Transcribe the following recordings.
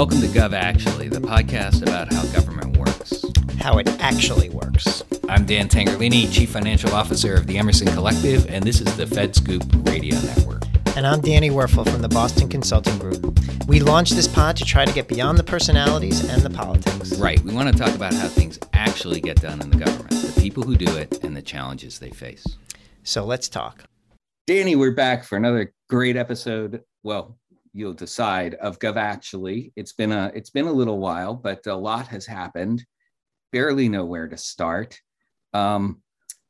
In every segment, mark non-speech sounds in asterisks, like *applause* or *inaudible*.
Welcome to Gov Actually, the podcast about how government works. How it actually works. I'm Dan Tangherlini, Chief Financial Officer of the Emerson Collective, and this is the FedScoop Radio Network. And I'm Danny Werfel from the Boston Consulting Group. We launched this pod to try to get beyond the personalities and the politics. Right. We want to talk about how things actually get done in the government, the people who do it, and the challenges they face. So let's talk. Danny, we're back for another great episode. Well, you'll decide of Gov Actually. It's been a it's been a little while, but a lot has happened. Barely know where to start. Um,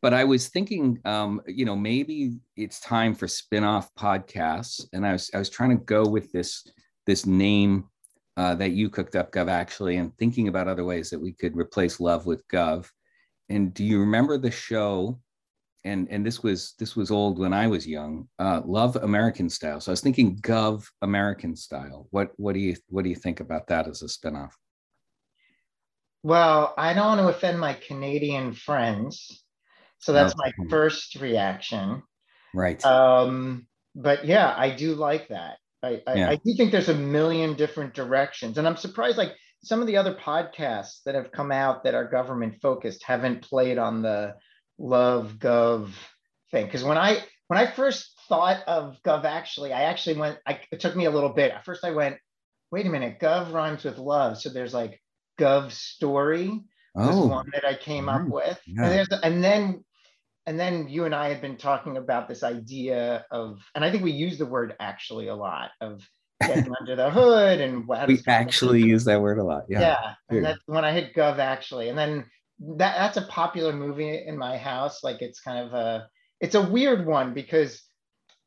but I was thinking, um, you know, maybe it's time for spin-off podcasts. And I was I was trying to go with this this name uh, that you cooked up, Gov Actually, and thinking about other ways that we could replace love with Gov. And do you remember the show and and this was this was old when I was young. Uh, love American style. So I was thinking Gov American style. What what do you what do you think about that as a spinoff? Well, I don't want to offend my Canadian friends, so that's my first reaction. Right. Um, but yeah, I do like that. I, I, yeah. I do think there's a million different directions, and I'm surprised. Like some of the other podcasts that have come out that are government focused haven't played on the love gov thing. Because when i when i first thought of gov actually i actually went I, it took me a little bit. At first i went wait a minute gov rhymes with love. So there's like gov story oh. one that i came up mm-hmm. with. Yeah. and, and then and then you and i had been talking about this idea of and i think we use the word actually a lot of getting under the hood and we actually use that word a lot yeah. Yeah and that's when i hit gov actually. And then that that's a popular movie in my house. Like it's kind of a it's a weird one because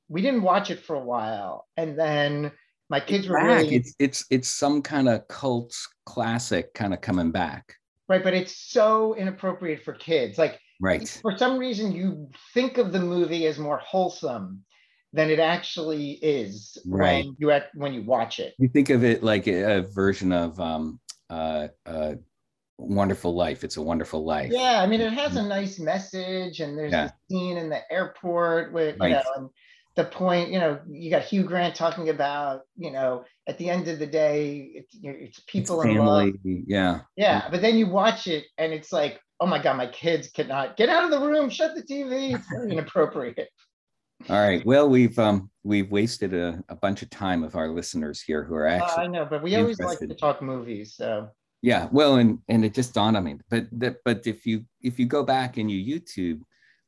we didn't watch it for a while, and then my kids were really it's it's it's some kind of cult classic kind of coming back. Right, but it's so inappropriate for kids. Like right for some reason you think of the movie as more wholesome than it actually is right. when you at, when you watch it. You think of it like a, a version of um, uh, uh, wonderful life. It's a wonderful life. Yeah i mean it has a mm-hmm. nice message and there's yeah. a scene in the airport with right. you know and the point you know you got hugh grant talking about you know at the end of the day it's, it's people it's in love. yeah. Yeah but then you watch it and it's like oh my god my kids cannot get out of the room shut the tv it's inappropriate. All right. Well we've um we've wasted a, a bunch of time of our listeners here who are actually uh, i know but we always like to talk movies so yeah well and and it just dawned on me but that but if you if you go back and you youtube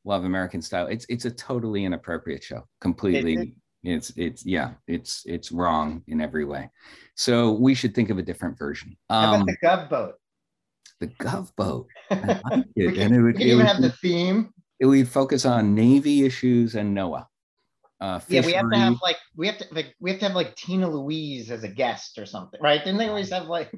love american style it's it's a totally inappropriate show completely it's it's yeah it's it's wrong in every way. So we should think of a different version. Um, How about the gov boat? the gov boat. *laughs* Like it. can, and it would, it even would, have the theme. it would focus on navy issues and noaa uh, yeah, we have to have like we have to like we have to have like Tina Louise as a guest or something, right? Didn't they always have like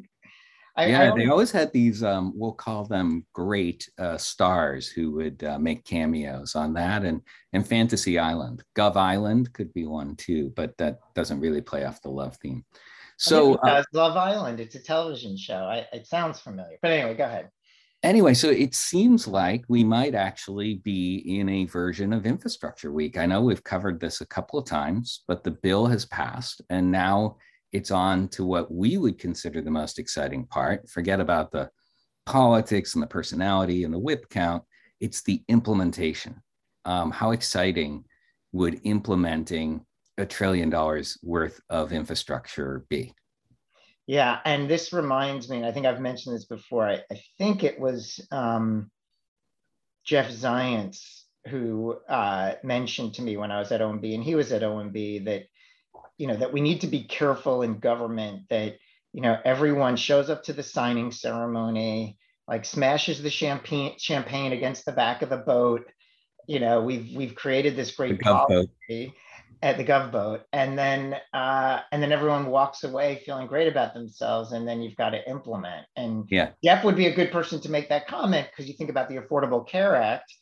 I, yeah, I they always had these. Um, we'll call them great uh, stars who would uh, make cameos on that, and and Fantasy Island, Gov Island could be one too, but that doesn't really play off the love theme. So uh, Love Island, it's a television show. I, it sounds familiar, but anyway, go ahead. Anyway, so it seems like we might actually be in a version of Infrastructure Week. I know we've covered this a couple of times, but the bill has passed, and now it's on to what we would consider the most exciting part. Forget about the politics and the personality and the whip count. It's the implementation. Um, how exciting would implementing a trillion dollars worth of infrastructure be? Yeah, and this reminds me, I think I've mentioned this before. I, I think it was um, Jeff Zients who uh, mentioned to me when I was at OMB, and he was at OMB, that you know that we need to be careful in government that you know everyone shows up to the signing ceremony like smashes the champagne champagne against the back of the boat. You know we've we've created this great policy at the gov boat. And then uh, and then everyone walks away feeling great about themselves and then you've got to implement. And yeah. Jeff would be a good person to make that comment because you think about the affordable care act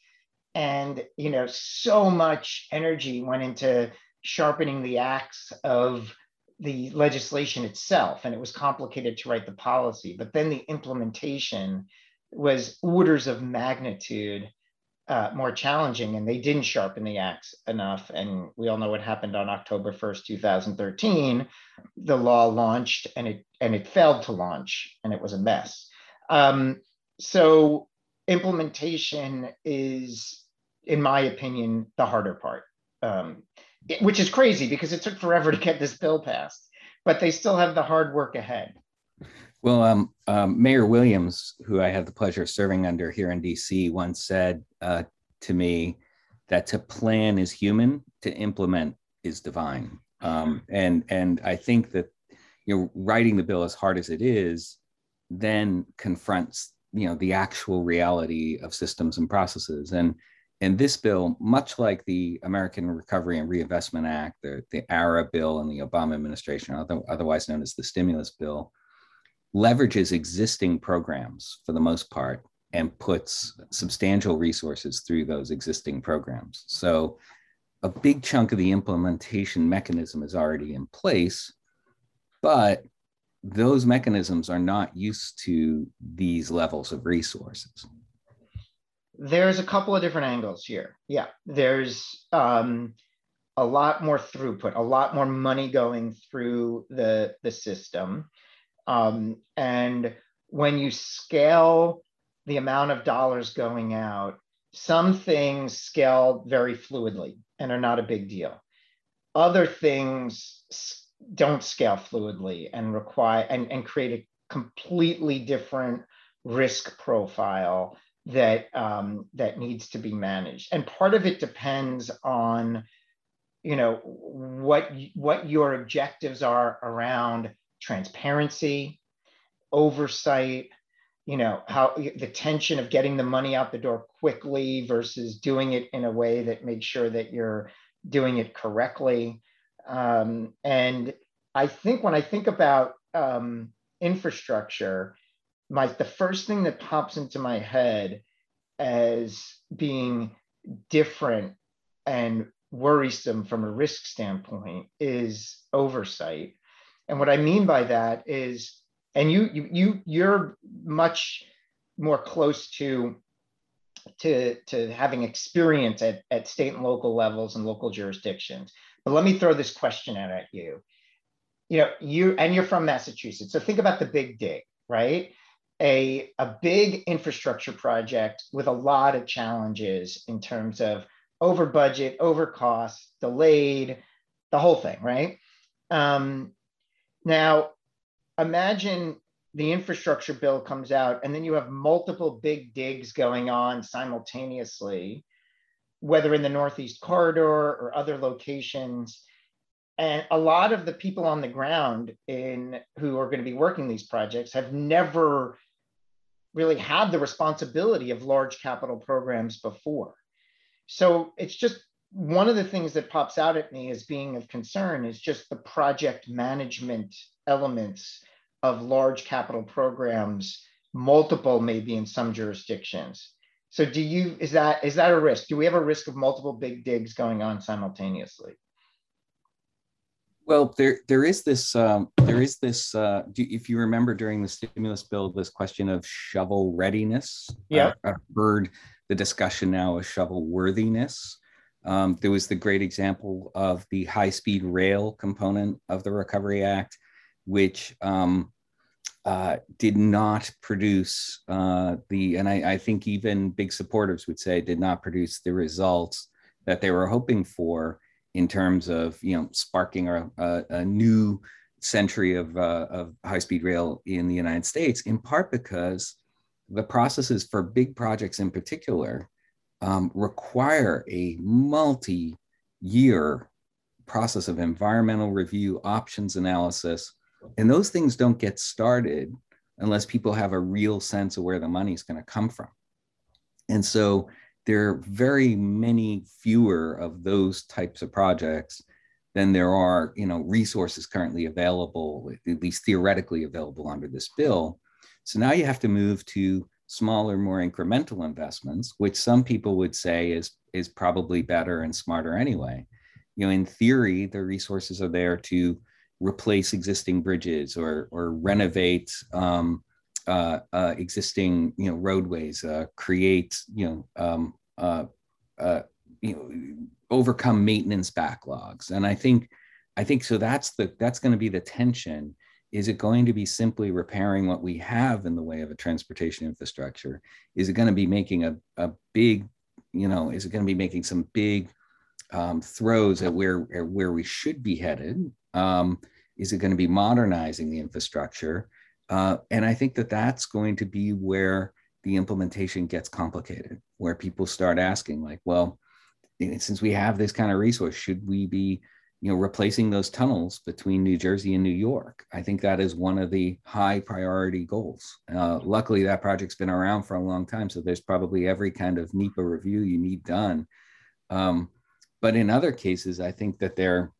and you know so much energy went into sharpening the axe of the legislation itself and it was complicated to write the policy but then the implementation was orders of magnitude uh, more challenging, and they didn't sharpen the axe enough. And we all know what happened on October 1st, 2013. The law launched, and it and it failed to launch, and it was a mess. Um, so implementation is, in my opinion, the harder part, um, it, which is crazy because it took forever to get this bill passed, but they still have the hard work ahead. Well, um, um, Mayor Williams, who I had the pleasure of serving under here in DC, once said uh, to me that to plan is human, to implement is divine. Um, and and I think that you know writing the bill as hard as it is then confronts you know the actual reality of systems and processes and and this bill much like the american recovery and reinvestment act the, the ARRA bill and the obama administration otherwise known as the stimulus bill leverages existing programs for the most part and puts substantial resources through those existing programs. So a big chunk of the implementation mechanism is already in place, but those mechanisms are not used to these levels of resources. There's a couple of different angles here. Yeah, there's um, a lot more throughput, a lot more money going through the, the system. Um, and when you scale the amount of dollars going out, some things scale very fluidly and are not a big deal. Other things don't scale fluidly and require and, and create a completely different risk profile that um, that needs to be managed. And part of it depends on you know what what your objectives are around transparency, oversight, you know, how the tension of getting the money out the door quickly versus doing it in a way that makes sure that you're doing it correctly. Um, and I think when I think about um, infrastructure, my the first thing that pops into my head as being different and worrisome from a risk standpoint is oversight and what I mean by that is, and you you you you're much more close to to to having experience at, at state and local levels and local jurisdictions. But let me throw this question out at you. You know, you and you're from Massachusetts. So think about the big dig, right? A, a big infrastructure project with a lot of challenges in terms of over budget, over cost, delayed, the whole thing, right? Um, now, imagine the infrastructure bill comes out and then you have multiple big digs going on simultaneously, whether in the Northeast corridor or other locations. And a lot of the people on the ground in who are going to be working these projects have never really had the responsibility of large capital programs before. So it's just one of the things that pops out at me as being of concern is just the project management elements of large capital programs, multiple maybe in some jurisdictions. So do you, is that, is that a risk? Do we have a risk of multiple big digs going on simultaneously? Well, there there is this um, there is this uh, if you remember during the stimulus bill this question of shovel readiness. Yeah, uh, I've heard the discussion now of shovel worthiness. Um, there was the great example of the high speed rail component of the Recovery Act, which um, uh, did not produce uh, the, and I, I, think even big supporters would say did not produce the results that they were hoping for in terms of, you know, sparking a, a, a new century of, uh, of high speed rail in the United States, in part because the processes for big projects in particular um, require a multi year process of environmental review, options analysis. And those things don't get started unless people have a real sense of where the money is going to come from. And so there are very many fewer of those types of projects than there are, you know, resources currently available, at least theoretically available under this bill. So now you have to move to smaller, more incremental investments, which some people would say is is probably better and smarter anyway. You know, in theory, the resources are there to replace existing bridges or or renovate um, uh, uh, existing you know roadways, uh, create you know um, uh, uh, you know, overcome maintenance backlogs. And I think, I think so. That's the that's going to be the tension. Is it going to be simply repairing what we have in the way of a transportation infrastructure? Is it going to be making a, a big, you know, is it going to be making some big um, throws at where where we should be headed? Um, is it going to be modernizing the infrastructure? Uh, and I think that that's going to be where the implementation gets complicated, where people start asking, like, well, since we have this kind of resource, should we be, you know, replacing those tunnels between New Jersey and New York? I think that is one of the high priority goals. Uh, luckily, that project's been around for a long time, so there's probably every kind of NEPA review you need done. Um, but in other cases, I think that there,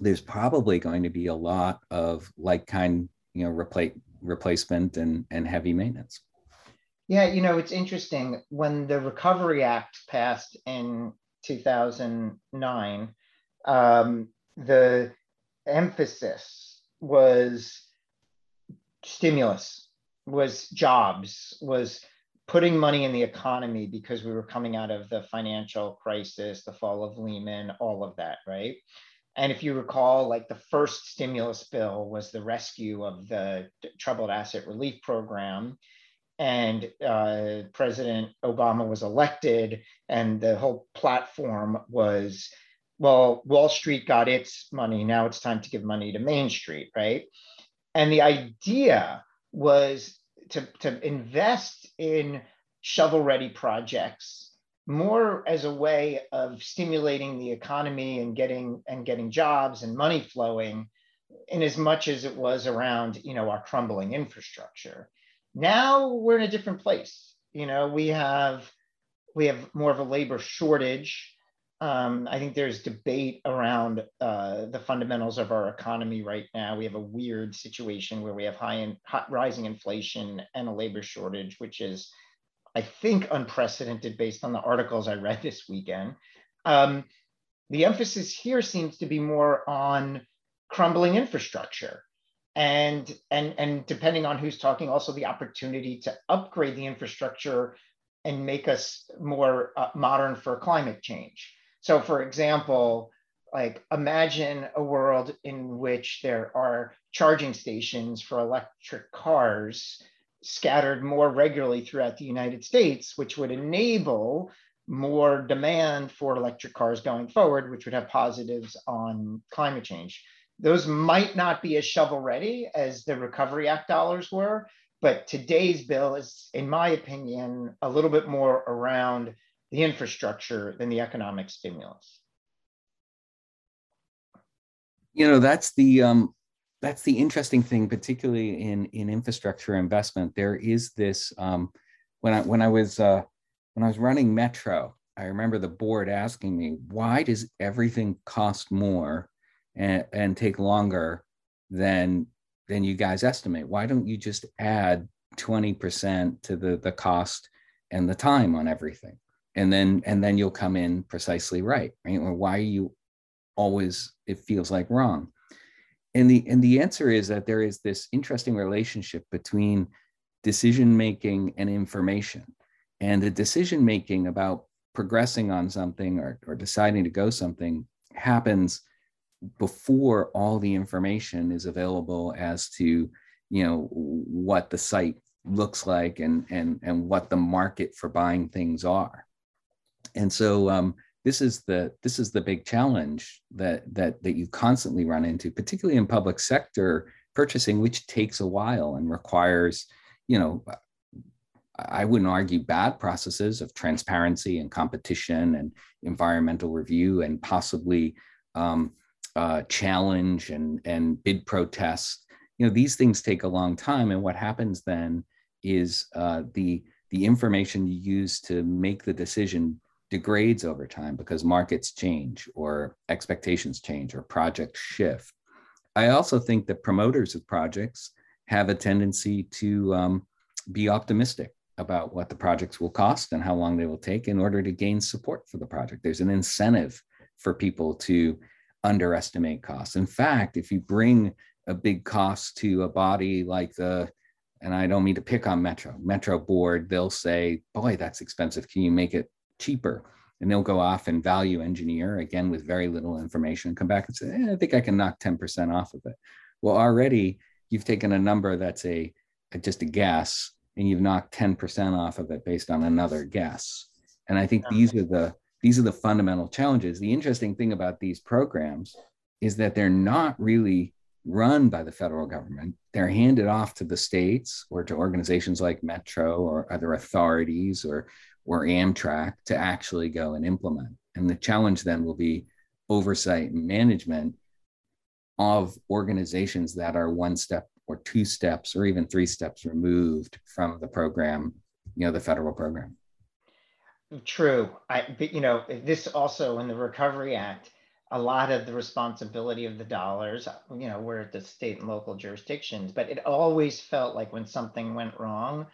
there's probably going to be a lot of like kind, you know, replace replacement and, and heavy maintenance. Yeah, you know, it's interesting. When the Recovery Act passed in 2009, um, the emphasis was stimulus, was jobs, was putting money in the economy because we were coming out of the financial crisis, the fall of Lehman, all of that, right? And if you recall, like the first stimulus bill was the rescue of the troubled asset relief program. And uh, President Obama was elected, and the whole platform was well, Wall Street got its money. Now it's time to give money to Main Street, right? And the idea was to, to invest in shovel ready projects more as a way of stimulating the economy and getting and getting jobs and money flowing in as much as it was around you know our crumbling infrastructure. Now we're in a different place. You know we have we have more of a labor shortage. Um, i think there's debate around uh, the fundamentals of our economy right now. We have a weird situation where we have high and rising inflation and a labor shortage which is I think, unprecedented based on the articles I read this weekend. Um, the emphasis here seems to be more on crumbling infrastructure and and and depending on who's talking also the opportunity to upgrade the infrastructure and make us more uh, modern for climate change so for example like imagine a world in which there are charging stations for electric cars scattered more regularly throughout the United States, which would enable more demand for electric cars going forward, which would have positives on climate change. Those might not be as shovel ready as the Recovery Act dollars were, but today's bill is, in my opinion, a little bit more around the infrastructure than the economic stimulus. You know, that's the um, that's the interesting thing, particularly in in infrastructure investment. There is this um, when I when I was uh, when I was running Metro, I remember the board asking me, "Why does everything cost more and, and take longer than than you guys estimate? Why don't you just add twenty percent to the the cost and the time on everything, and then and then you'll come in precisely right? right? Or why are you always? It feels like wrong." And the and the answer is that there is this interesting relationship between decision making and information. And the decision making about progressing on something or, or deciding to go something happens before all the information is available as to you know what the site looks like and and and what the market for buying things are. And so um, this is the this is the big challenge that that that you constantly run into particularly in public sector purchasing which takes a while and requires you know i wouldn't argue bad processes of transparency and competition and environmental review and possibly um, uh, challenge and and bid protest. You know these things take a long time and what happens then is uh, the the information you use to make the decision degrades over time because markets change or expectations change or projects shift. I also think that promoters of projects have a tendency to um, be optimistic about what the projects will cost and how long they will take in order to gain support for the project. There's an incentive for people to underestimate costs. In fact, if you bring a big cost to a body like the, and I don't mean to pick on Metro, Metro board, they'll say, boy, that's expensive. Can you make it cheaper. And they'll go off and value engineer again with very little information and come back and say, eh, I think I can knock 10% off of it. Well, already you've taken a number that's a, a just a guess and you've knocked 10% off of it based on another guess. And I think these are the these are the fundamental challenges. The interesting thing about these programs is that they're not really run by the federal government. They're handed off to the states or to organizations like Metro or other authorities or, or Amtrak to actually go and implement. And the challenge then will be oversight and management of organizations that are one step or two steps or even three steps removed from the program, you know, the federal program. True. I, but you know, this also in the Recovery Act, a lot of the responsibility of the dollars, you know, we're at the state and local jurisdictions, but it always felt like when something went wrong,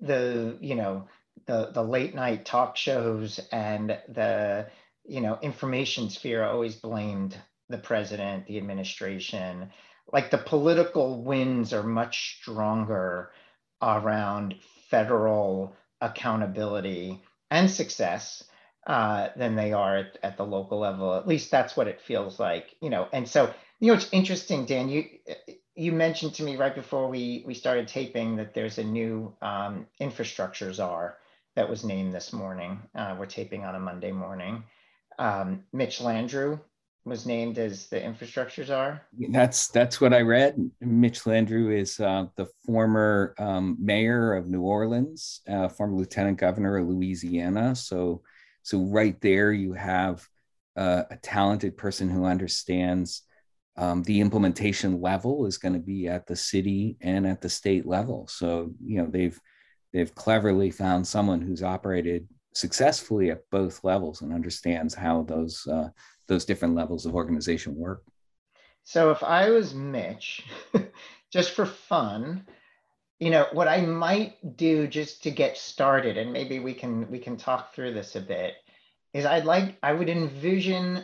the, you know, the the late night talk shows and the, you know, information sphere always blamed the president, the administration. Like the political winds are much stronger around federal accountability and success uh, than they are at, at, the local level. At least that's what it feels like, you know. And so, you know, it's interesting, Dan. You you mentioned to me right before we we started taping that there's a new um, infrastructure czar that was named this morning. Uh, we're taping on a Monday morning. Um, Mitch Landrieu was named as the infrastructure czar. That's that's what I read. Mitch Landrieu is uh, the former um, mayor of New Orleans, uh, former lieutenant governor of Louisiana. So so right there, you have uh, a talented person who understands um, the implementation level is going to be at the city and at the state level. So you know they've they've cleverly found someone who's operated successfully at both levels and understands how those uh, those different levels of organization work. So if I was Mitch, *laughs* just for fun, you know what i might do just to get started and maybe we can we can talk through this a bit is i'd like i would envision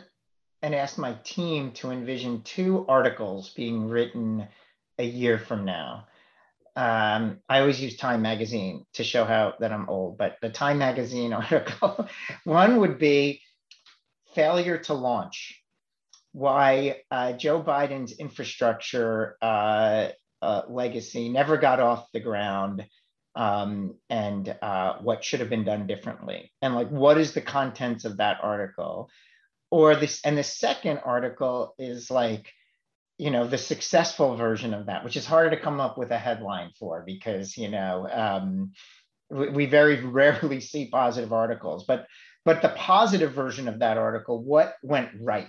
and ask my team to envision two articles being written a year from now um, i always use time magazine to show how that i'm old but the time magazine *laughs* article one would be failure to launch. Why uh, joe biden's infrastructure uh, uh, legacy never got off the ground um, and uh, what should have been done differently. And like what is the contents of that article? Or this and the second article is like you know the successful version of that which is harder to come up with a headline for because you know um, we, we very *laughs* rarely see positive articles but but the positive version of that article what went right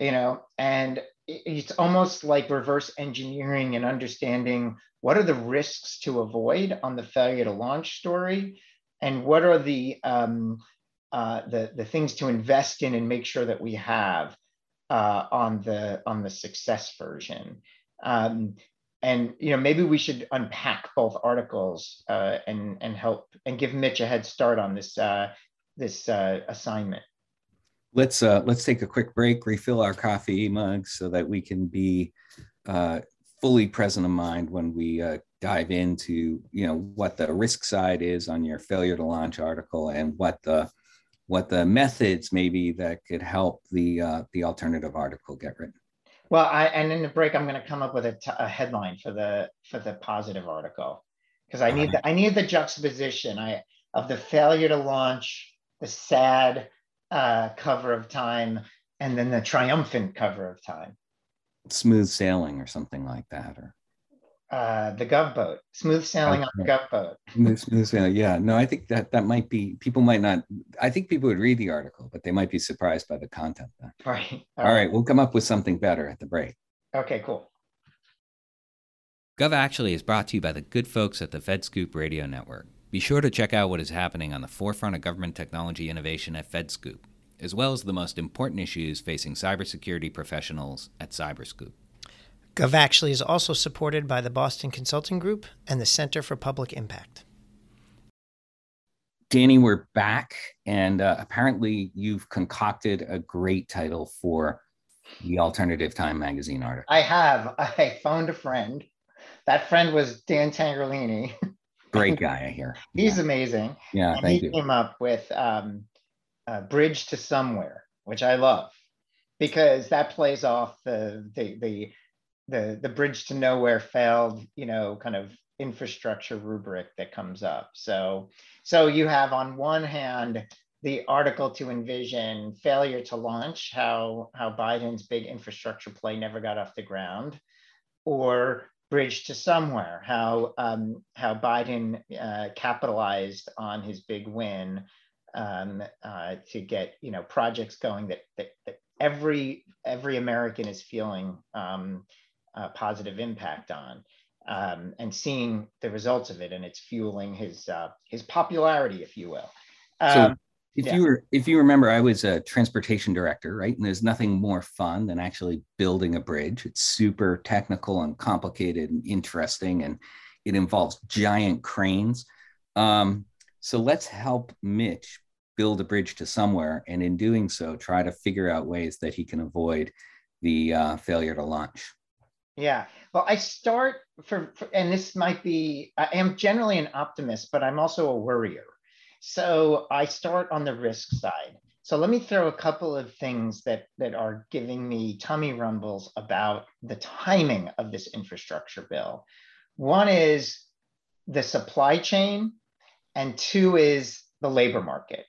you know? And it's almost like reverse engineering and understanding what are the risks to avoid on the failure to launch story and what are the um, uh, the, the things to invest in and make sure that we have uh, on the on the success version. Um, and you know maybe we should unpack both articles uh, and and help and give Mitch a head start on this uh, this uh, assignment. Let's uh, let's take a quick break, refill our coffee mugs so that we can be uh, fully present in mind when we uh, dive into you know what the risk side is on your failure to launch article and what the what the methods maybe that could help the uh, the alternative article get written. Well, I, and in the break, I'm going to come up with a, headline for the for the positive article because I need the I need the juxtaposition I of the failure to launch, the sad uh, cover of Time and then the triumphant cover of Time. Smooth sailing or something like that, or uh, the Gov boat, smooth sailing on the Gov boat. smooth, smooth sailing, yeah. No, I think that that might be people might not. I think people would read the article, but they might be surprised by the content. Then. *laughs* Right. All, All right. right, we'll come up with something better at the break. Okay, cool. Gov Actually is brought to you by the good folks at the FedScoop Radio Network. Be sure to check out what is happening on the forefront of government technology innovation at FedScoop, as well as the most important issues facing cybersecurity professionals at Cyberscoop. GovActually is also supported by the Boston Consulting Group and the Center for Public Impact. Danny, we're back, and uh, apparently you've concocted a great title for the Alternative Time magazine article. I have. *laughs* I phoned a friend. That friend was Dan Tangherlini. *laughs* great guy, I hear. He's yeah. amazing. Yeah, and thank he you. came up with um, uh, bridge to somewhere, which I love because that plays off the, the, the, the, the bridge to nowhere failed, you know, kind of infrastructure rubric that comes up. So, so you have on one hand, the article to envision failure to launch, how, how Biden's big infrastructure play never got off the ground, or bridge to somewhere, how, um, how Biden uh, capitalized on his big win um, uh, to get you know projects going that, that, that every every American is feeling um, positive impact on. Um, and seeing the results of it, and it's fueling his uh, his popularity, if you will. so um, if yeah. you were if you remember, I was a transportation director, right? And there's nothing more fun than actually building a bridge. It's super technical and complicated and interesting, and it involves giant cranes. Um, so let's help Mitch build a bridge to somewhere, and in doing so, try to figure out ways that he can avoid the uh, failure to launch. Yeah. Well, I start for, for, and this might be, I am generally an optimist, but I'm also a worrier. So I start on the risk side. So let me throw a couple of things that, that are giving me tummy rumbles about the timing of this infrastructure bill. One is the supply chain, and two is the labor market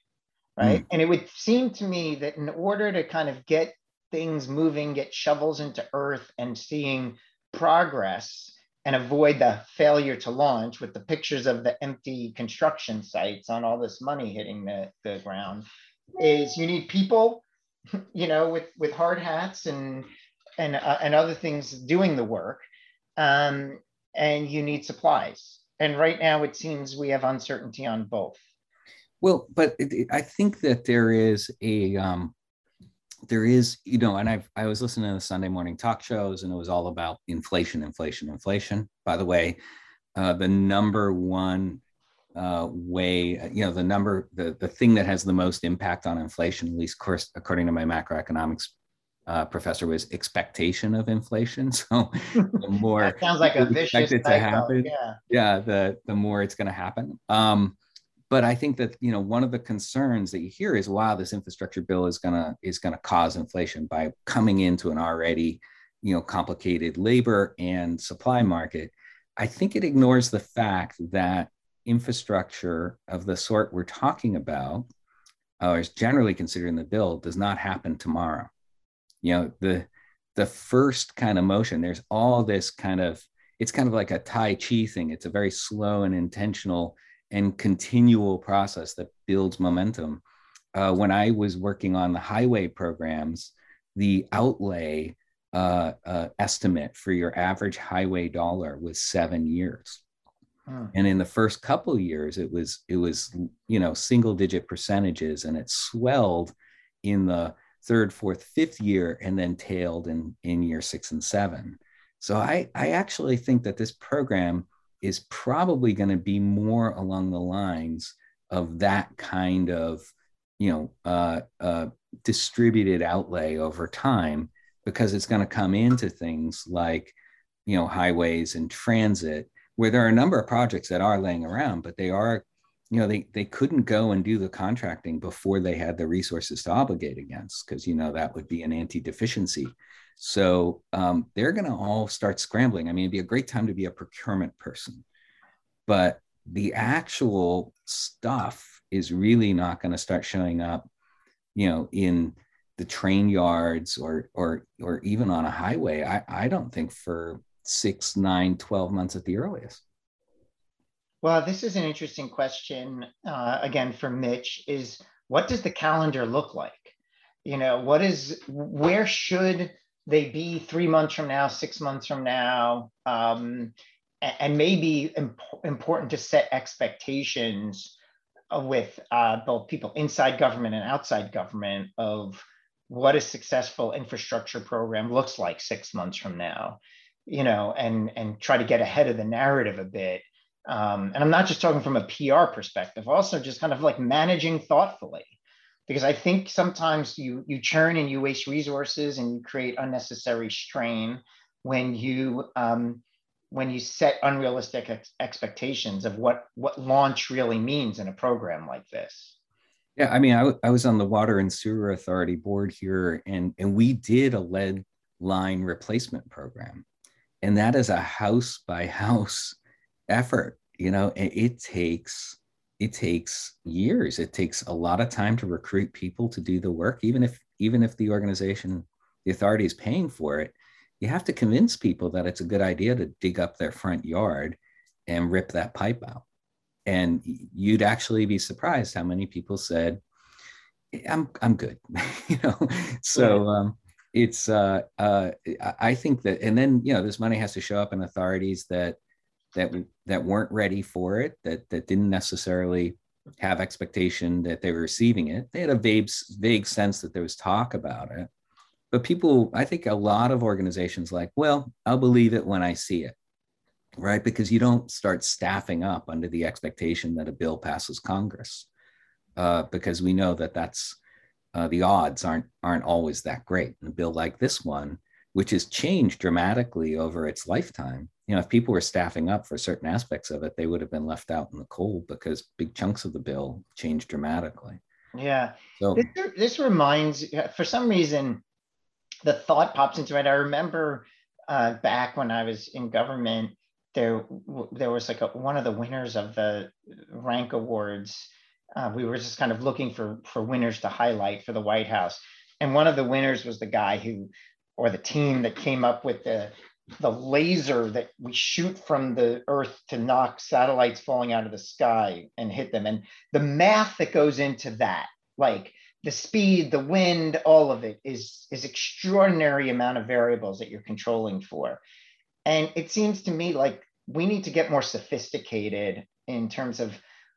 right? Mm. And it would seem to me that in order to kind of get things moving, get shovels into earth and seeing progress and avoid the failure to launch with the pictures of the empty construction sites on all this money hitting the, the ground is you need people, *laughs* you know, with, with hard hats and, and, uh, and other things doing the work. Um, and you need supplies. And right now it seems we have uncertainty on both. Well, but it, I think that there is a um, there is you know, and I I was listening to the Sunday morning talk shows, and it was all about inflation, inflation, inflation. By the way, uh, the number one uh, way, you know, the number the the thing that has the most impact on inflation, at least course according to my macroeconomics uh, professor was expectation of inflation. *laughs* So the *laughs* more sounds like a vicious it to happen, yeah, yeah, the the more it's going to happen. Um, but I think that you know one of the concerns that you hear is, wow, this infrastructure bill is gonna is gonna cause inflation by coming into an already you know complicated labor and supply market. I think it ignores the fact that infrastructure of the sort we're talking about, or is generally considered in the bill, does not happen tomorrow. You know the the first kind of motion. There's all this kind of it's kind of like a Tai Chi thing. It's a very slow and intentional and continual process that builds momentum. Uh, when I was working on the highway programs, the outlay uh, uh, estimate for your average highway dollar was seven years. Hmm. And in the first couple years, it was it was you know single digit percentages, and it swelled in the third, fourth, fifth year, and then tailed in in year six and seven. So I I actually think that this program is probably going to be more along the lines of that kind of you know uh, uh, distributed outlay over time because it's going to come into things like you know highways and transit where there are a number of projects that are laying around but they are you know they they couldn't go and do the contracting before they had the resources to obligate against because you know that would be an anti-deficiency so um, they're going to all start scrambling. I mean, it'd be a great time to be a procurement person, but the actual stuff is really not going to start showing up, you know, in the train yards or or or even on a highway. I, I don't think for six, nine, 12 months at the earliest. Well, this is an interesting question. Uh, again, for Mitch, is what does the calendar look like? You know, what is where should they be three months from now, six months from now, um, and maybe imp- important to set expectations with uh, both people inside government and outside government of what a successful infrastructure program looks like six months from now, you know, and and try to get ahead of the narrative a bit. Um, and I'm not just talking from a PR perspective, also just kind of like managing thoughtfully because I think sometimes you you churn and you waste resources and you create unnecessary strain when you um, when you set unrealistic ex- expectations of what what launch really means in a program like this. Yeah, I mean, I, I was on the Water and Sewer Authority board here, and and we did a lead line replacement program, and that is a house by house effort. You know, it, it takes it takes years. It takes a lot of time to recruit people to do the work, even if even if the organization, the authority is paying for it. You have to convince people that it's a good idea to dig up their front yard and rip that pipe out and you'd actually be surprised how many people said i'm i'm good *laughs* you know so um, it's uh, uh, i think that and then you know this money has to show up in authorities that that that weren't ready for it that that didn't necessarily have expectation that they were receiving it they had a vague vague sense that there was talk about it but people i think a lot of organizations like well i'll believe it when i see it right? Because you don't start staffing up under the expectation that a bill passes Congress, uh, because we know that that's uh, the odds aren't aren't always that great. And a bill like this one, which has changed dramatically over its lifetime, you know, if people were staffing up for certain aspects of it, they would have been left out in the cold because big chunks of the bill changed dramatically. Yeah. So this, this reminds, for some reason, the thought pops into it. I remember uh, back when I was in government, there there was like a, one of the winners of the rank awards uh, we were just kind of looking for for winners to highlight for the white house and one of the winners was the guy who or the team that came up with the the laser that we shoot from the earth to knock satellites falling out of the sky and hit them and the math that goes into that like the speed the wind all of it is is extraordinary amount of variables that you're controlling for and it seems to me like we need to get more sophisticated in terms of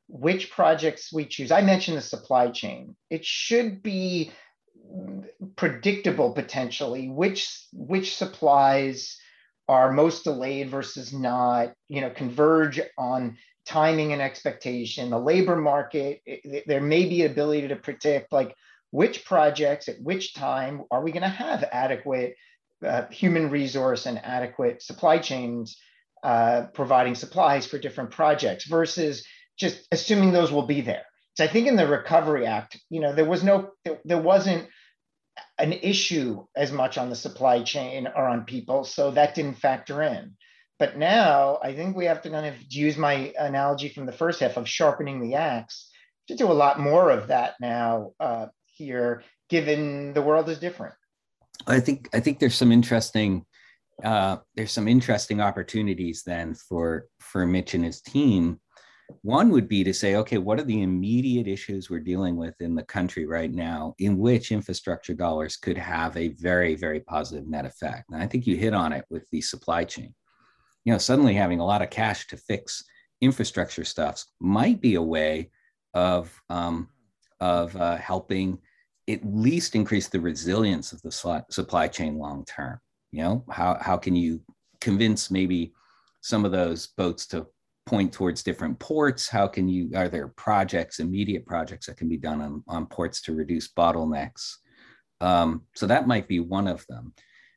which projects we choose. I mentioned the supply chain. It should be predictable potentially which which supplies are most delayed versus not you know converge on timing and expectation the labor market it, there may be ability to predict like which projects at which time are we going to have adequate uh, human resource and adequate supply chains uh, providing supplies for different projects versus just assuming those will be there. So I think in the Recovery Act, you know, there was no, there, there wasn't an issue as much on the supply chain or on people, so that didn't factor in. But now I think we have to kind of use my analogy from the first half of sharpening the axe to do a lot more of that now uh, here, given the world is different. I think I think there's some interesting uh, there's some interesting opportunities then for for Mitch and his team. One would be to say, okay, what are the immediate issues we're dealing with in the country right now, in which infrastructure dollars could have a very, very positive net effect? And I think you hit on it with the supply chain. You know, suddenly having a lot of cash to fix infrastructure stuffs might be a way of um, of uh, helping at least increase the resilience of the supply chain long term you know how how can you convince maybe some of those boats to point towards different ports? How can you are there projects immediate projects that can be done on, on ports to reduce bottlenecks? Um, so that might be one of them.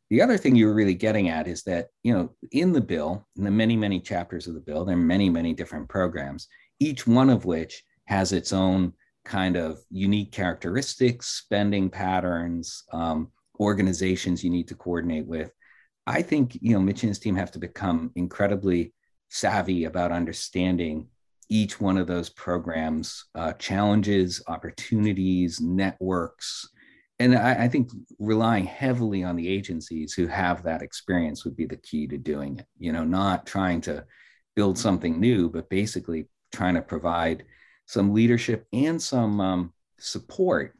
The other thing you were really getting at is that you know in the bill in the many many chapters of the bill there are many many different programs each one of which has its own kind of unique characteristics spending patterns um, organizations you need to coordinate with. I think you know Mitch and his team have to become incredibly savvy about understanding each one of those programs, uh, challenges, opportunities, networks, and I, I, think relying heavily on the agencies who have that experience would be the key to doing it. You know, not trying to build something new, but basically trying to provide some leadership and some um, support.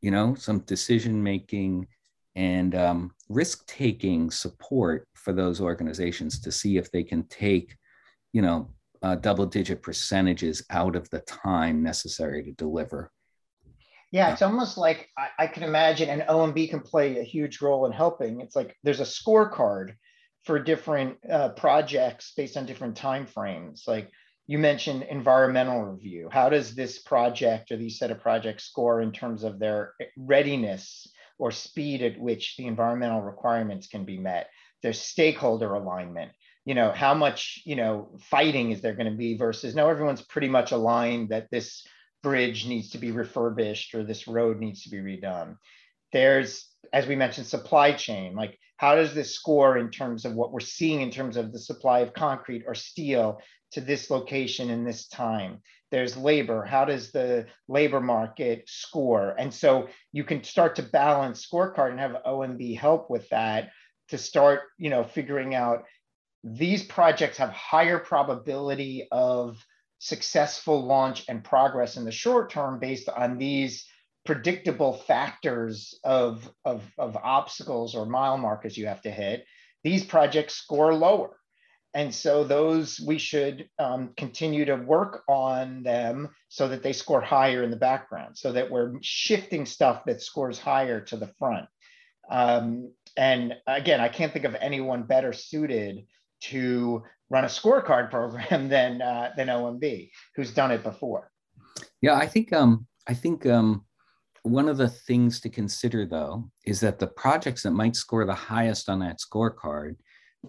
You know, some decision making and um, risk taking support for those organizations to see if they can take, you know, uh, double digit percentages out of the time necessary to deliver. Yeah, it's almost like I, I can imagine an OMB can play a huge role in helping. It's like there's a scorecard for different uh, projects based on different time frames. Like you mentioned environmental review. How does this project or these set of projects score in terms of their readiness or speed at which the environmental requirements can be met. There's stakeholder alignment. You know, how much, you know, fighting is there going to be versus now everyone's pretty much aligned that this bridge needs to be refurbished or this road needs to be redone. There's, as we mentioned, supply chain. Like, how does this score in terms of what we're seeing in terms of the supply of concrete or steel to this location in this time? There's labor. How does the labor market score? And so you can start to balance scorecard and have OMB help with that to start, you know, figuring out these projects have higher probability of successful launch and progress in the short term based on these predictable factors of, of, of obstacles or mile markers you have to hit, these projects score lower. And so those we should um, continue to work on them so that they score higher in the background, so that we're shifting stuff that scores higher to the front. Um, and again, I can't think of anyone better suited to run a scorecard program *laughs* than uh, than OMB, who's done it before. Yeah, I think um, I think um, one of the things to consider though is that the projects that might score the highest on that scorecard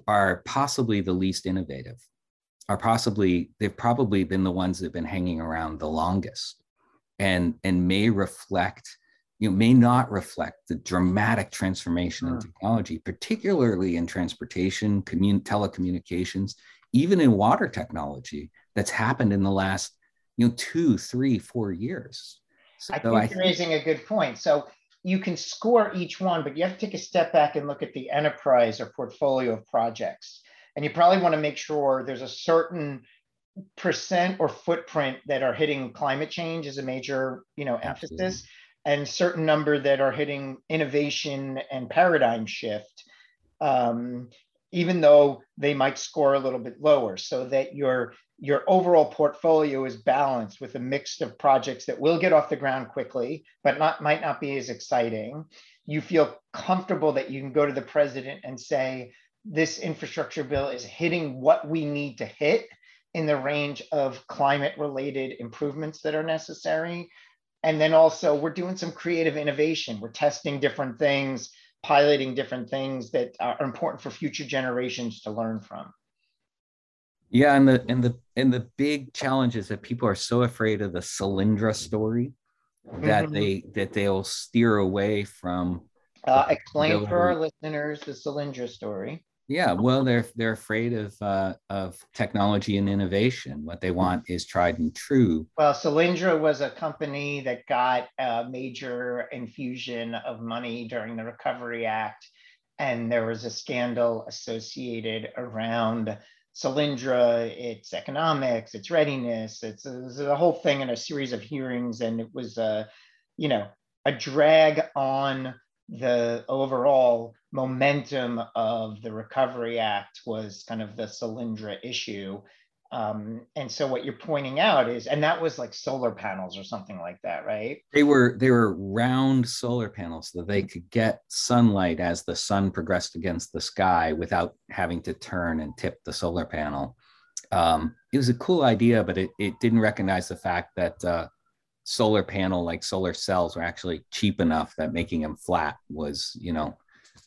are possibly the least innovative, are possibly they've probably been the ones that have been hanging around the longest, and and may reflect you know, may not reflect the dramatic transformation in hmm. technology, particularly in transportation, commun- telecommunications, even in water technology that's happened in the last, you know, two, three, four years. So I think I you're raising a good point. So you can score each one, but you have to take a step back and look at the enterprise or portfolio of projects. And you probably want to make sure there's a certain percent or footprint that are hitting climate change as a major, you know, Absolutely. And certain number that are hitting innovation and paradigm shift, um, even though they might score a little bit lower, so that your your overall portfolio is balanced with a mix of projects that will get off the ground quickly, but not might not be as exciting. You feel comfortable that you can go to the president and say, this infrastructure bill is hitting what we need to hit in the range of climate related improvements that are necessary and then also we're doing some creative innovation. We're testing different things, piloting different things that are important for future generations to learn from. Yeah, and the and the and the big challenge is that people are so afraid of the Solyndra story that mm-hmm. they that they'll steer away from. Uh, explain for our listeners the Solyndra story. Yeah, well, they're they're afraid of uh, of technology and innovation. What they want is tried and true. Well, Solyndra was a company that got a major infusion of money during the Recovery Act, and there was a scandal associated around Solyndra, its economics, its readiness. It's, it's a whole thing in a series of hearings, and it was a, you know, a drag on the overall momentum of the Recovery Act was kind of the Solyndra issue. Um, and so what you're pointing out is, and that was like solar panels or something like that, right? They were they were round solar panels so that they could get sunlight as the sun progressed against the sky without having to turn and tip the solar panel. Um, it was a cool idea, but it, it didn't recognize the fact that uh, solar panel like solar cells were actually cheap enough that making them flat was you know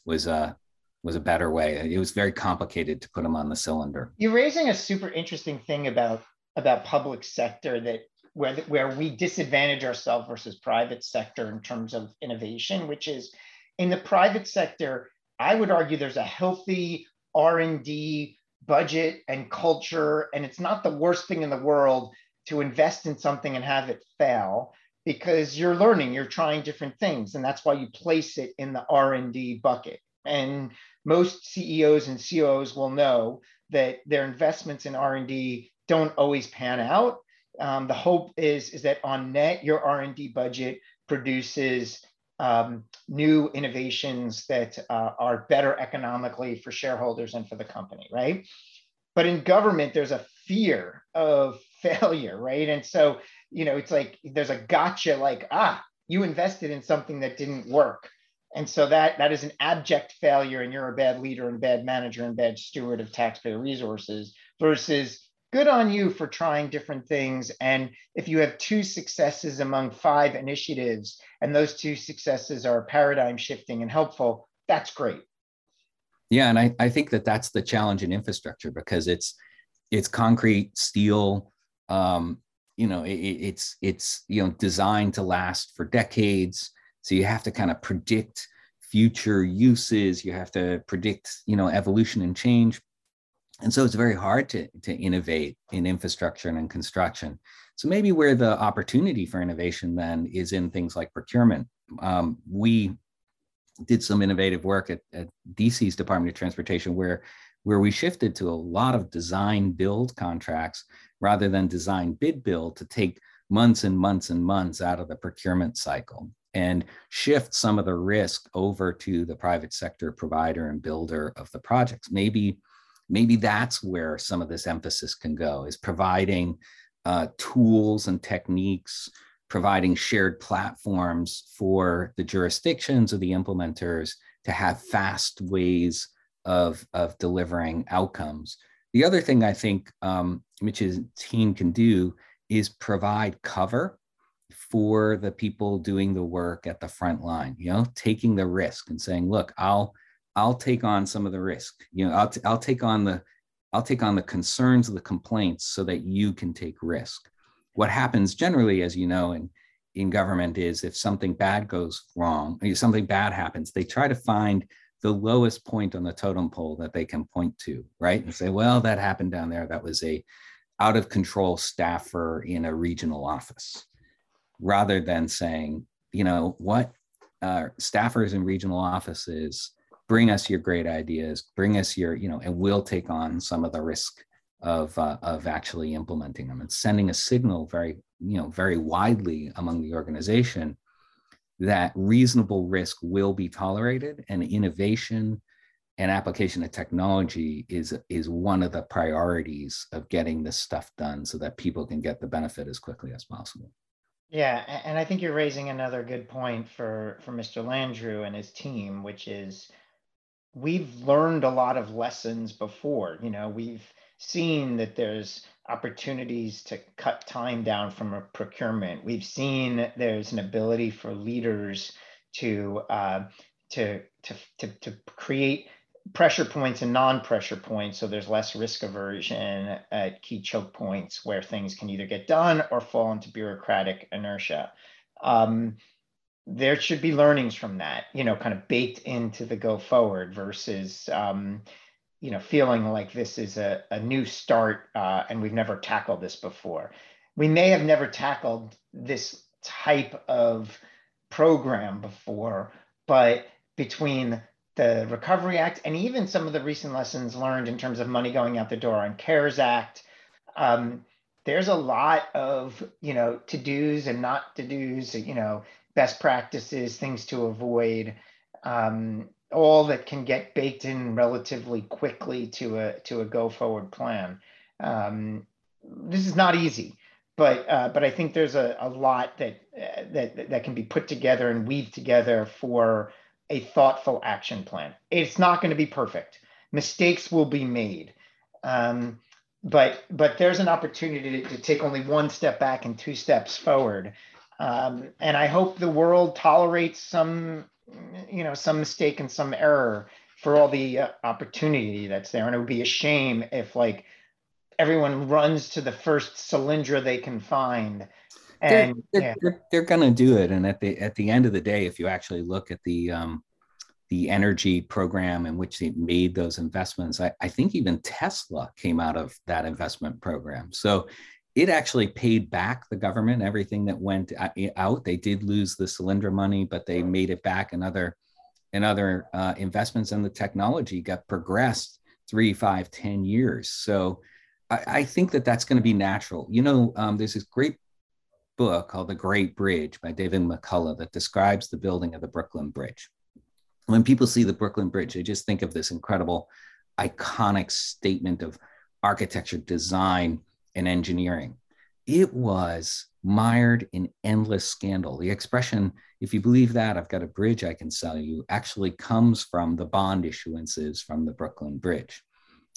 was a was a better way. It was very complicated to put them on the cylinder. You're raising a super interesting thing about about public sector that where where we disadvantage ourselves versus private sector in terms of innovation which is in the private sector i would argue there's a healthy r&d budget and culture and it's not the worst thing in the world to invest in something and have it fail because you're learning you're trying different things and that's why you place it in the r&d bucket. And most ceos and coos will know that their investments in r&d don't always pan out. Um, the hope is is that on net your r&d budget produces um, new innovations that uh, are better economically for shareholders and for the company right? But in government there's a fear of *laughs* failure, right? And so, you know, it's like there's a gotcha like, ah, you invested in something that didn't work. And so that that is an abject failure, and you're a bad leader and bad manager and bad steward of taxpayer resources versus good on you for trying different things. And if you have two successes among five initiatives, and those two successes are paradigm shifting and helpful, that's great. Yeah, and I, I think that that's the challenge in infrastructure because it's it's concrete, steel, um, you know it, it's it's you know designed to last for decades. So you have to kind of predict future uses. You have to predict you know evolution and change. And so it's very hard to, to innovate in infrastructure and in construction. So maybe where the opportunity for innovation then is in things like procurement. Um, we did some innovative work at, at dc's department of transportation where where we shifted to a lot of design build contracts rather than design bid build to take months and months and months out of the procurement cycle and shift some of the risk over to the private sector provider and builder of the projects maybe maybe that's where some of this emphasis can go is providing uh, tools and techniques providing shared platforms for the jurisdictions or the implementers to have fast ways of, of delivering outcomes. The other thing I think um, Mitch's team can do is provide cover for the people doing the work at the front line, you know, taking the risk and saying, look, I'll I'll take on some of the risk. You know, I'll, t- I'll take on the I'll take on the concerns the complaints so that you can take risk. What happens generally, as you know, in in government is if something bad goes wrong, if something bad happens, they try to find the lowest point on the totem pole that they can point to, right? And say, well, that happened down there. That was a out of control staffer in a regional office, rather than saying, you know, what uh, staffers in regional offices bring us your great ideas, bring us your, you know, and we'll take on some of the risk of uh, of actually implementing them and sending a signal very, you know, very widely among the organization that reasonable risk will be tolerated and innovation and application of technology is is one of the priorities of getting this stuff done so that people can get the benefit as quickly as possible. Yeah and i think you're raising another good point for for mr landrieu and his team which is we've learned a lot of lessons before. You know we've seen that there's opportunities to cut time down from a procurement. We've seen there's an ability for leaders to uh, to, to to to create pressure points and non-pressure points so there's less risk aversion at key choke points where things can either get done or fall into bureaucratic inertia um, there should be learnings from that you know kind of baked into the go forward versus um, you know, feeling like this is a, a new start uh, and we've never tackled this before. We may have never tackled this type of program before, but between the Recovery Act and even some of the recent lessons learned in terms of money going out the door on CARES Act, um, there's a lot of you know to dos and not to dos, you know, best practices, things to avoid. Um, all that can get baked in relatively quickly to a to a go forward plan. Um, this is not easy, but uh, but I think there's a, a lot that uh, that that can be put together and weaved together for a thoughtful action plan. It's not going to be perfect. Mistakes will be made. Um, but but there's an opportunity to, to, take only one step back and two steps forward. Um, and I hope the world tolerates some you know some mistake and some error for all the uh, opportunity that's there. And it would be a shame if like everyone runs to the first Solyndra they can find. And they're, they're, yeah. they're, they're going to do it. And at the at the end of the day if you actually look at the um the energy program in which they made those investments I, I think even tesla came out of that investment program. So it actually paid back the government everything that went out. They did lose the Solyndra money, but they made it back in other in other uh, investments, and the technology got progressed three, five, ten years. So I, I think that that's going to be natural. You know, um, there's this great book called The Great Bridge by David McCullough that describes the building of the Brooklyn Bridge. When people see the Brooklyn Bridge, they just think of this incredible, iconic statement of architecture, design, and engineering. It was mired in endless scandal. The expression, if you believe that, I've got a bridge I can sell you, actually comes from the bond issuances from the Brooklyn Bridge.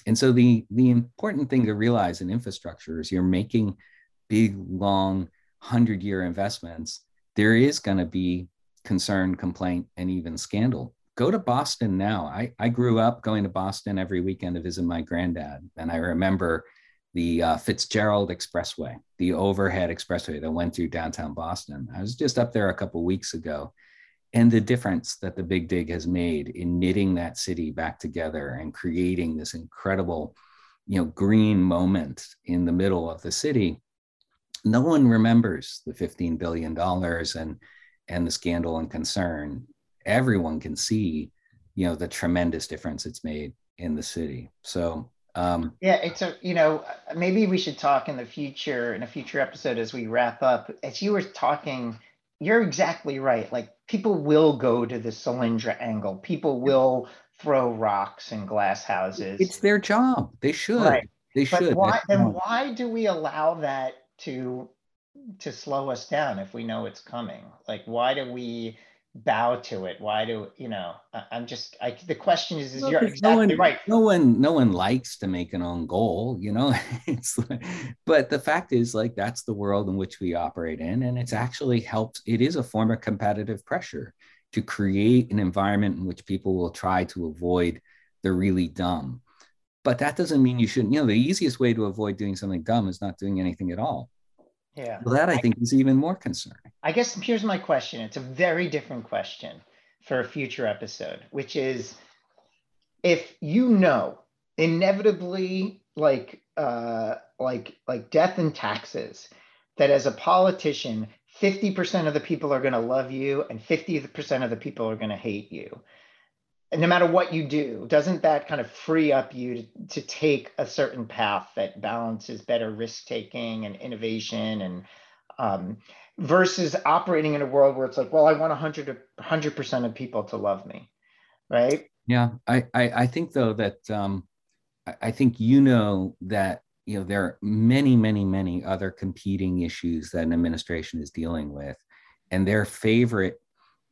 And so the, the important thing to realize in infrastructure is you're making big, long, 100 year investments. There is going to be concern, complaint, and even scandal. Go to Boston now. I, I grew up going to Boston every weekend to visit my granddad. And I remember the uh, Fitzgerald Expressway, the overhead expressway that went through downtown Boston. I was just up there a couple weeks ago, and the difference that the Big Dig has made in knitting that city back together and creating this incredible, you know, green moment in the middle of the city. No one remembers the $15 billion and and and the scandal and concern. Everyone can see, you know, the tremendous difference it's made in the city. So um, yeah, it's a you know maybe we should talk in the future in a future episode as we wrap up. As you were talking, you're exactly right. Like people will go to the Solyndra angle. People will throw rocks and glass houses. It's their job. They should. Right. They but should. Why, then why do we allow that to to slow us down if we know it's coming? Like why do we bow to it. Why do you know I, am just I, the question is is well, you're exactly no one, right. no one no one likes to make an own goal you know? *laughs* It's like, but the fact is like that's the world in which we operate in and it's actually helped it is a form of competitive pressure to create an environment in which people will try to avoid the really dumb. But that doesn't mean you shouldn't you know the easiest way to avoid doing something dumb is not doing anything at all yeah. Well, that I think is even more concerning. I guess here's my question. It's a very different question for a future episode, which is if you know inevitably like uh like like death and taxes that as a politician 50% of the people are going to love you and 50% of the people are going to hate you no matter what you do, doesn't that kind of free up you to, to take a certain path that balances better risk taking and innovation and um, versus operating in a world where it's like, well, I want 100 100% of people to love me, right? Yeah, I I, I think though that um, I, I think you know that you know there are many many many other competing issues that an administration is dealing with, and their favorite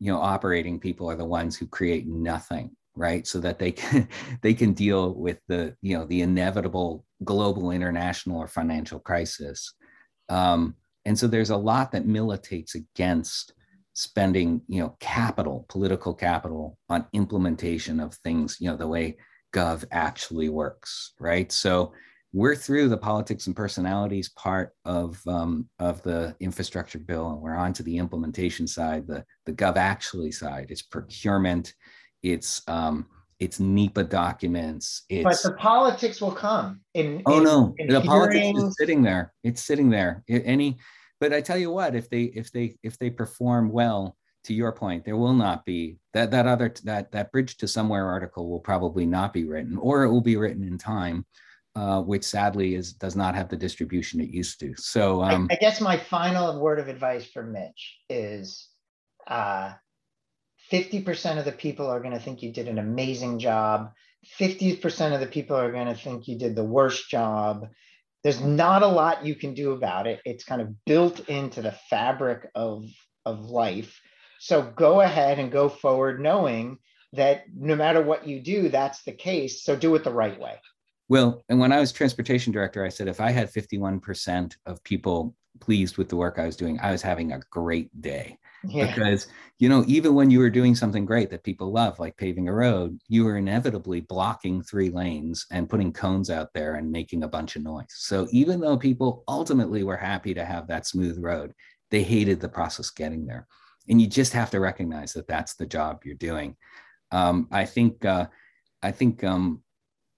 you know operating people are the ones who create nothing right? So that they can *laughs* they can deal with the you know the inevitable global international or financial crisis. Um, and so there's a lot that militates against spending you know capital political capital on implementation of things you know the way gov actually works right? So we're through the politics and personalities part of um, of the infrastructure bill, and we're on to the implementation side, the the gov actually side. It's procurement, it's um, it's NEPA documents. It's, but the politics will come. In, oh in, no, in the hearings. politics is sitting there. It's sitting there. It, any, but I tell you what, if they if they if they perform well, to your point, there will not be that that other that that bridge to somewhere article will probably not be written, or it will be written in time uh, which sadly is does not have the distribution it used to. So um, I, I, guess my final word of advice for Mitch is uh, 50% of the people are going to think you did an amazing job. 50% of the people are going to think you did the worst job. There's not a lot you can do about it. It's kind of built into the fabric of, of life. So go ahead and go forward knowing that no matter what you do, that's the case. So do it the right way. Well, and when I was transportation director, I said if I had 51% of people pleased with the work I was doing, I was having a great day. Yeah. Because, you know, even when you were doing something great that people love, like paving a road, you were inevitably blocking three lanes and putting cones out there and making a bunch of noise. So even though people ultimately were happy to have that smooth road, they hated the process getting there. And you just have to recognize that that's the job you're doing. Um, I think, uh, I think um,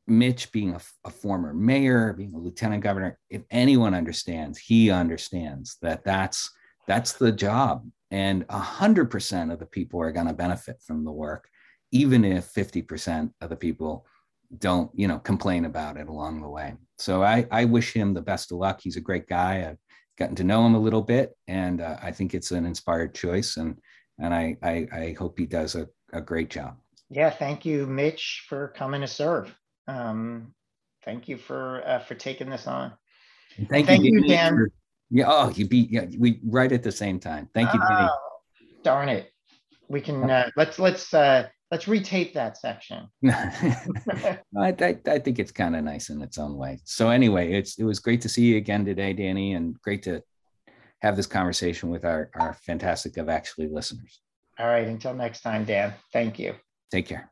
Mitch being a, a, former mayor, being a lieutenant governor, if anyone understands, he understands that that's that's the job, and a hundred percent of the people are going to benefit from the work, even if fifty percent of the people don't, you know, complain about it along the way. So I I wish him the best of luck. He's a great guy. I've gotten to know him a little bit, and uh, I think it's an inspired choice, and and I I, I hope he does a, a great job. Yeah, thank you, Mitch, for coming to serve um, thank you for uh, for taking this on. thank, thank you, Dan. For, yeah. Oh, you beat. Yeah, we right at the same time. Thank you, oh, Darn it. We can uh, let's let's uh, let's retape that section. *laughs* I, I, I think it's kind of nice in its own way. So anyway, it's it was great to see you again today, Danny, and great to have this conversation with our our fantastic of actually listeners. All right. Until next time, Dan. Thank you. Take care.